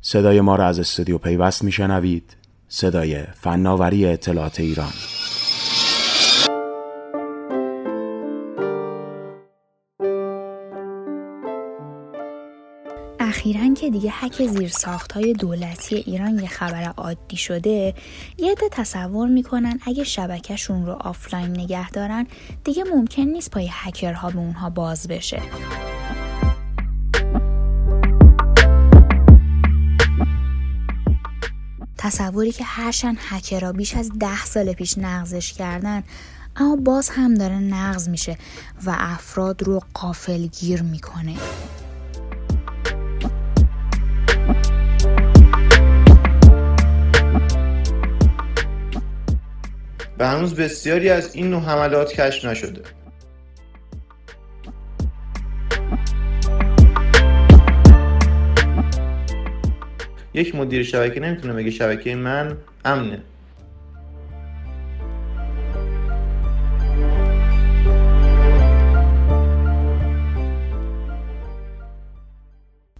صدای ما را از استودیو پیوست میشنوید. صدای فناوری اطلاعات ایران. اخیرا که دیگه حک زیر های دولتی ایران یه خبر عادی شده یه عده تصور می‌کنن اگه شبکهشون رو آفلاین نگه دارن دیگه ممکن نیست پای هکرها به اونها باز بشه. تصوری که هرشن هکرها بیش از ده سال پیش نقضش کردن اما باز هم داره نقض میشه و افراد رو قافل گیر می‌کنه. و هنوز بسیاری از این نوع حملات کشف نشده. یک مدیر شبکه نمی‌تونه بگه شبکه من امنه.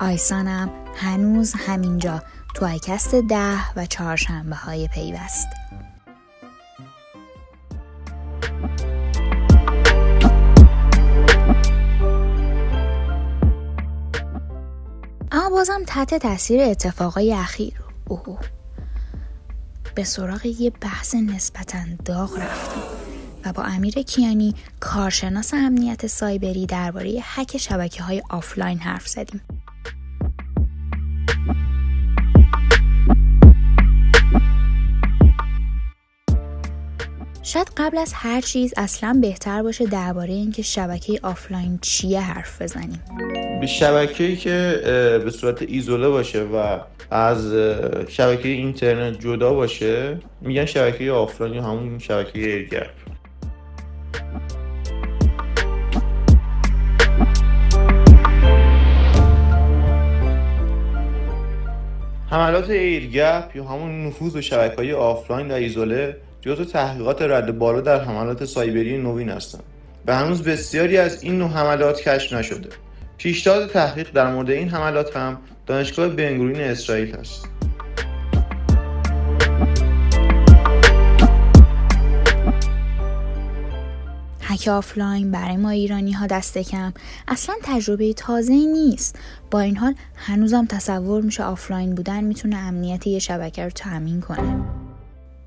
آیسانم هنوز همینجا تو ایکست ده و چهارشنبه های پیوست. بازم تحت تاثیر اتفاقای اخیر. اوه. به سراغ یه بحث نسبتا داغ رفتیم و با امیر کیانی کارشناس امنیت سایبری درباره حک شبکه های آفلاین حرف زدیم. شاید قبل از هر چیز اصلا بهتر باشه درباره اینکه شبکه آفلاین چیه حرف بزنیم. به شبکه‌ای که به صورت ایزوله باشه و از شبکه اینترنت جدا باشه میگن شبکه آفلاین یا همون شبکه air gap. حملات air gap یا همون نفوذ به شبکه های آفلاین و ایزوله جزو تحقیقات رده بالا در حملات سایبری نوین هستند و هنوز بسیاری از این نوع حملات کشف نشده. پیشنهاد تحقیق در مورد این حملات هم دانشگاه بن‌گوریون اسرائیل هست. هک آفلاین برای ما ایرانی ها دست کم. اصلا تجربه تازه نیست. با این حال هنوزم تصور میشه آفلاین بودن می‌تونه امنیت یه شبکه رو تأمین کنه.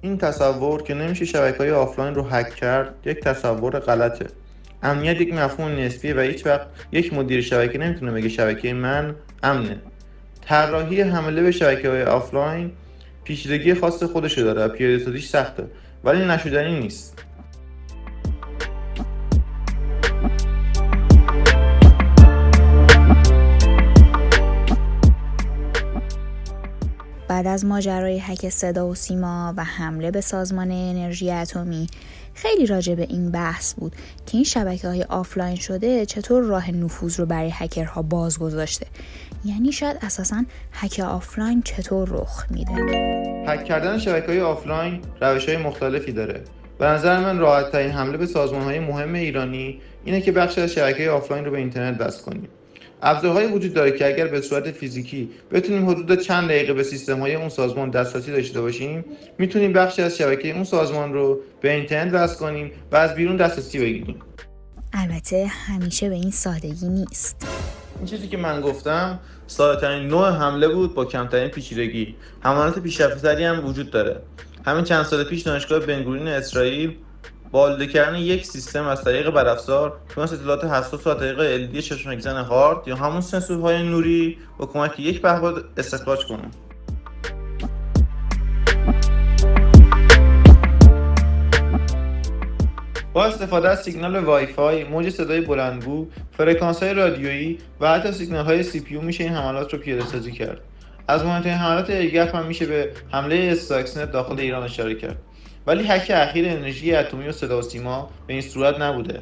این تصور که نمیشه شبکه های آفلاین رو هک کرد یک تصور غلطه. امنیت یک مفهوم نسبیه و هیچ وقت یک مدیر شبکه نمی‌تونه بگه شبکه من امنه. طراحی حمله به شبکه های آفلاین پیچیدگی خاص خودشو داره و پیاده سازیش سخته ولی نشدنی نیست. بعد از ماجرای هک صدا و سیما و حمله به سازمان انرژی اتمی خیلی راجع به این بحث بود که این شبکه های آفلاین شده چطور راه نفوذ رو برای هکرها باز گذاشته یعنی شاید اساسا هک آفلاین چطور رخ میده. هک کردن شبکه های آفلاین روش های مختلفی داره. به نظر من راحت ترین حمله به سازمان های مهم ایرانی اینه که بخشی از شبکه آفلاین رو به اینترنت وصل کنیم. ابزارهایی وجود داره که اگر به صورت فیزیکی بتونیم حدود چند دقیقه به سیستم های اون سازمان دسترسی داشته باشیم می‌تونیم بخشی از شبکه اون سازمان رو به اینترنت وصل کنیم و از بیرون دسترسی بگیریم. البته همیشه به این سادگی نیست. این چیزی که من گفتم ساده ترین نوع حمله بود با کمترین پیچیدگی. حملات پیشرفته هم وجود داره. همین چند سال پیش دانشگاه بنگورین اسرائیل با کردن یک سیستم از طریق بدافزار تونست اطلاعات حساس از طریق LED چشمکزن هارد یا همون سنسورهای نوری با کمک یک پهپاد استخراج کنه با استفاده از سیگنال وای فای، موج صدای بلندگو، فرکانس های رادیویی و حتی سیگنال های CPU میشه این حملات رو پیاده سازی کرد. از مهمترین حملات air gap هم میشه به حمله استاکسنت داخل ایران اشاره کرد. ولی هک اخیر انرژی اتمی و صدا و سیما به این صورت نبوده.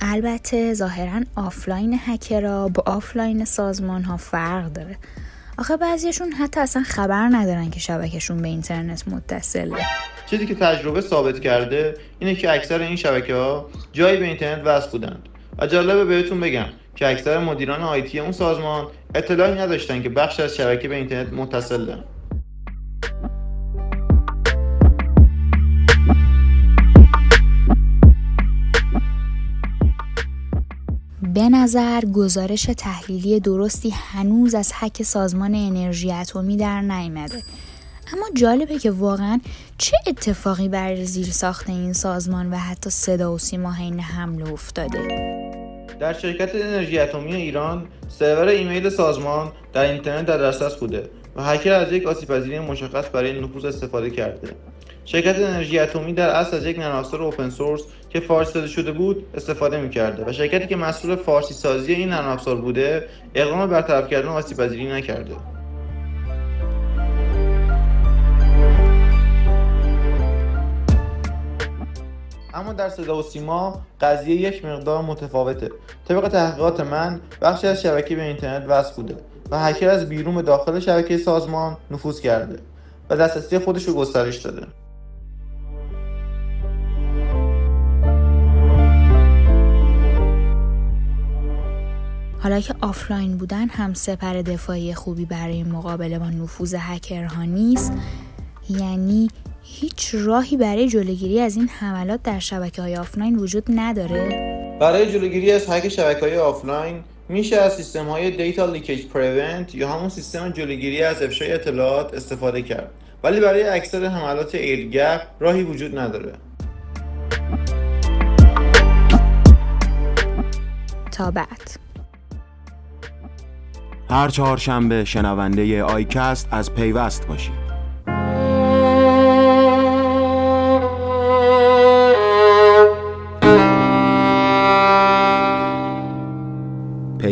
البته ظاهرا آفلاین هکرها با آفلاین سازمان ها فرق داره. آخه بعضیشون حتی اصلا خبر ندارن که شبکهشون به اینترنت متصله. چیزی که تجربه ثابت کرده اینه که اکثر این شبکه ها جایی به اینترنت وصل بودند. و جالبه بهتون بگم که اکثر مدیران آیتی اون سازمان اطلاعی نداشتن که بخش از شبکه به اینترنت متصله به نظر گزارش تحلیلی درستی هنوز از حک سازمان انرژی اتمی در نیامده. اما جالبه که واقعا چه اتفاقی بر زیر ساخت این سازمان و حتی صدا و سیما حین حمله افتاده. در شرکت انرژی اتمی ایران سرور ایمیل سازمان در اینترنت در دسترس بوده و هکر از یک آسیب‌پذیری مشخص برای نفوذ استفاده کرده. شرکت انرژی اتمی در اصل از یک نرم اوپن سورس که فارسی شده بود استفاده می‌کرده و شرکتی که مسئول فارسی سازی این نرم بوده اقدام برطرف کردن آسیب پذیری نکرده. اما در صدا و سیما قضیه یک مقدار متفاوته. طبق تحقیقات من بخشی از شبکه به اینترنت وصل بوده و هکر از بیرون به داخل شبکه سازمان نفوذ کرده و دسترسی خودش رو گسترش داده. حالا که آفلاین بودن هم سپر دفاعی خوبی برای مقابله با نفوذ هکرها نیست یعنی هیچ راهی برای جلوگیری از این حملات در شبکه های آفلاین وجود نداره؟ برای جلوگیری از هک شبکه های آفلاین میشه از سیستم های data leakage prevent یا همون سیستم جلوگیری از افشای اطلاعات استفاده کرد. ولی برای اکثر حملات air gap راهی وجود نداره. تا بعد. هر چهارشنبه شنونده آیکست از پیوست باشید.